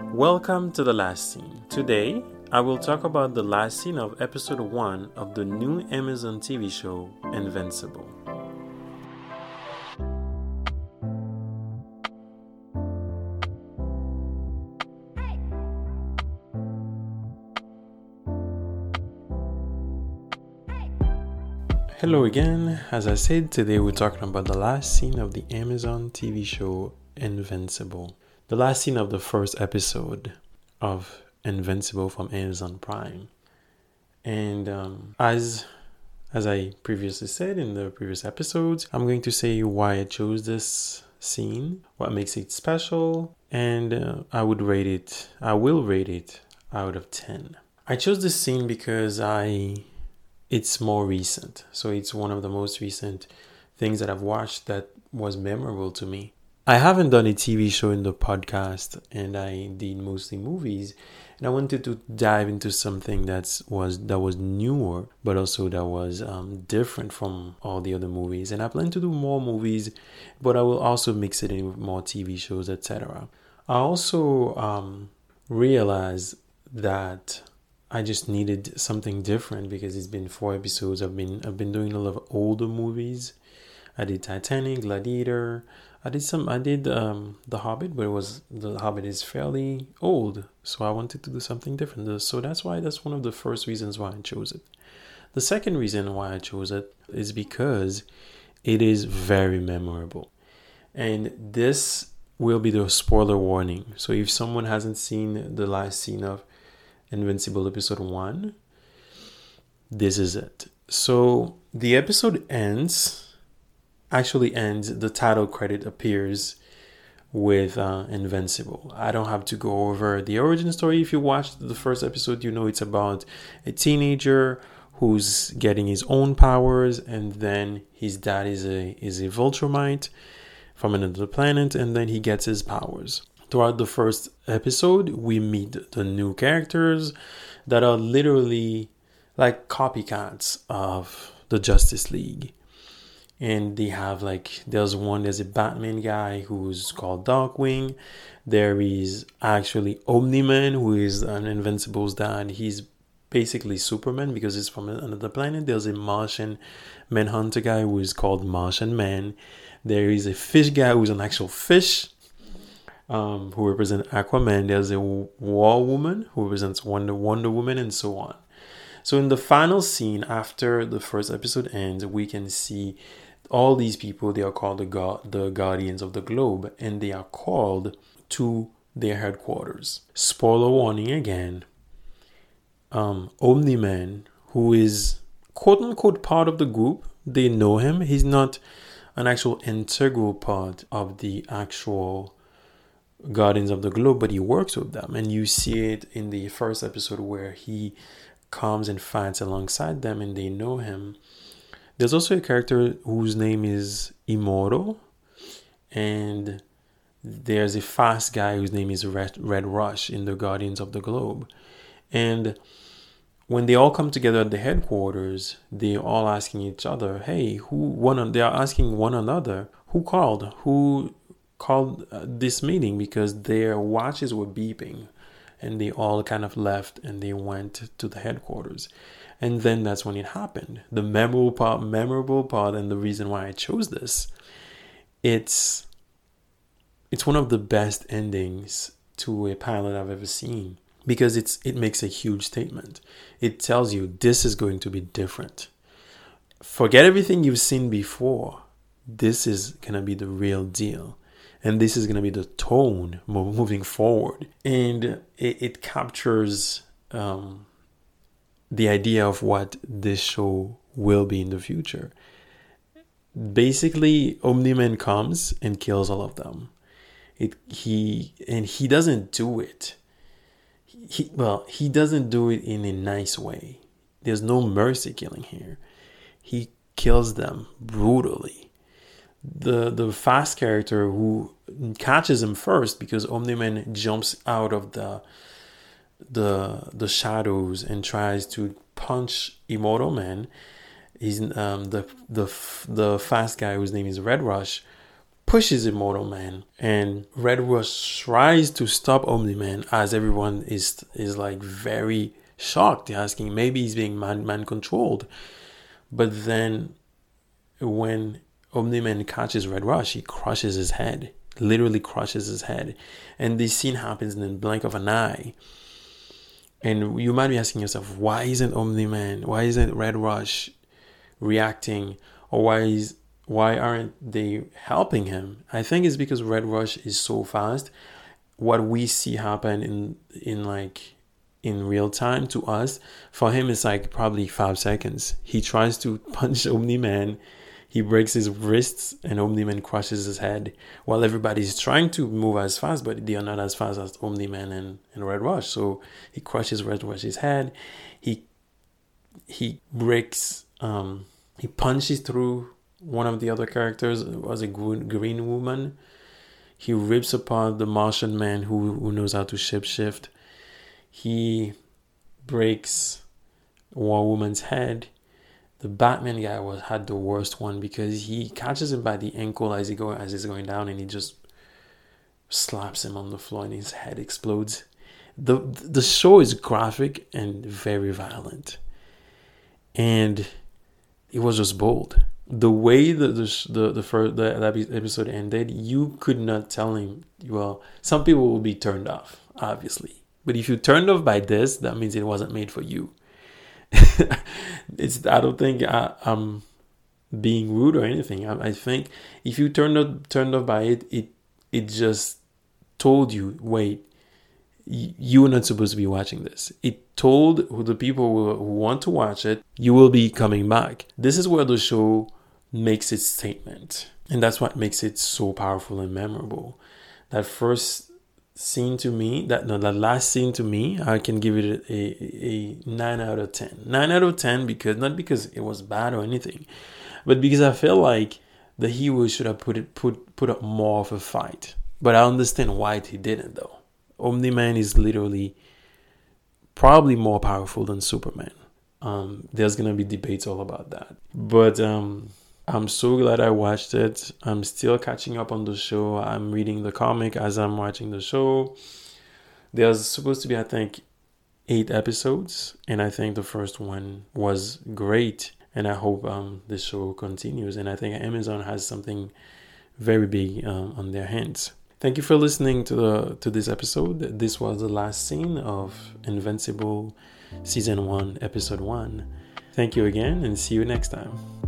Welcome to the last scene. Today, I will talk about the last scene of episode 1 of the new Amazon TV show Invincible. Hello again. As I said, today we're talking about the last scene of the Amazon TV show Invincible. The last scene of the first episode of Invincible from Amazon Prime. And um, as as I previously said in the previous episodes, I'm going to say why I chose this scene, what makes it special, and uh, I would rate it, I will rate it out of 10. I chose this scene because I it's more recent. So it's one of the most recent things that I've watched that was memorable to me. I haven't done a TV show in the podcast and I did mostly movies and I wanted to dive into something that's was that was newer but also that was um, different from all the other movies and I plan to do more movies but I will also mix it in with more TV shows etc. I also um, realized that I just needed something different because it's been four episodes. I've been I've been doing a lot of older movies. I did Titanic, Gladiator. I did some. I did um, The Hobbit, but it was The Hobbit is fairly old, so I wanted to do something different. So that's why that's one of the first reasons why I chose it. The second reason why I chose it is because it is very memorable, and this will be the spoiler warning. So if someone hasn't seen the last scene of Invincible episode 1. This is it. So the episode ends, actually ends, the title credit appears with uh, Invincible. I don't have to go over the origin story. If you watched the first episode, you know it's about a teenager who's getting his own powers, and then his dad is a is a Viltrumite from another planet, and then he gets his powers throughout the first episode, we meet the new characters that are literally like copycats of the Justice League. And they have like there's one there's a Batman guy who's called Darkwing. There is actually Omni Man who is an Invincible's dad. He's basically Superman because he's from another planet. There's a Martian Manhunter guy who is called Martian Man. There is a fish guy who's an actual fish um, who represents Aquaman. There's a War Woman who represents Wonder Wonder Woman, and so on. So in the final scene, after the first episode ends, we can see all these people. They are called the God, the Guardians of the Globe, and they are called to their headquarters. Spoiler warning again. Um, Omni Man, who is quote unquote part of the group, they know him. He's not an actual integral part of the actual Guardians of the Globe, but he works with them. And you see it in the first episode where he comes and fights alongside them and they know him. There's also a character whose name is Immortal, and there's a fast guy whose name is Red, Red Rush in the Guardians of the Globe. And when they all come together at the headquarters, they're all asking each other, "Hey, who one?" They are asking one another, "Who called? Who called uh, this meeting because their watches were beeping and they all kind of left and they went to the headquarters and then that's when it happened. The memorable part memorable part and the reason why i chose this it's it's one of the best endings to a pilot i've ever seen because it's it makes a huge statement. It tells you this is going to be different. Forget everything you've seen before. This is going to be the real deal. And this is going to be the tone moving forward. And it, it captures um, the idea of what this show will be in the future. Basically omni-man comes and kills all of them. It he and he doesn't do it. He well he doesn't do it in a nice way. There's no mercy killing here. He kills them brutally. The the fast character who catches him first because Omni-Man jumps out of the the the shadows and tries to punch Immortal Man. He's um, the the the fast guy whose name is Red Rush pushes Immortal Man, and Red Rush tries to stop Omni Man as everyone is is like very shocked, asking maybe he's being man man controlled. But then when Omni Man catches Red Rush, he crushes his head, literally crushes his head, and this scene happens in the blink of an eye. And you might be asking yourself, why isn't Omni Man, why isn't Red Rush reacting, or why is why aren't they helping him? I think it's because Red Rush is so fast. What we see happen in in like in real time to us, for him it's like probably five seconds. He tries to punch Omni Man, he breaks his wrists, and Omni Man crushes his head. While everybody's trying to move as fast, but they are not as fast as Omni Man and, and Red Rush. So he crushes Red Rush's head. He he breaks um he punches through one of the other characters it was a green woman. He rips apart the Martian man who, who knows how to shapeshift. He breaks one woman's head. The Batman guy was had the worst one because he catches him by the ankle as he go as he's going down and he just slaps him on the floor and his head explodes. The the show is graphic and very violent. And it was just bold the way that the the the first the episode ended, you could not tell him. Well, some people will be turned off, obviously, but if you turned off by this, that means it wasn't made for you. it's I don't think I, am being rude or anything. I, I think if you turned off turned off by it, it it just told you, wait, you are not supposed to be watching this. It told the people who want to watch it, you will be coming back. This is where the show makes its statement. And that's what makes it so powerful and memorable. That first scene to me, that no, that last scene to me, I can give it a, a, a 9 out of 10. 9 out of 10 because not because it was bad or anything, but because I feel like the hero should have put it put put up more of a fight. But I understand why he didn't though. Omni Man is literally probably more powerful than Superman. Um, there's gonna be debates all about that. But um, I'm so glad I watched it. I'm still catching up on the show. I'm reading the comic as I'm watching the show. There's supposed to be, I think, eight episodes, and I think the first one was great. And I hope um, the show continues. And I think Amazon has something very big um, on their hands. Thank you for listening to the to this episode. This was the last scene of Invincible season one, episode one. Thank you again, and see you next time.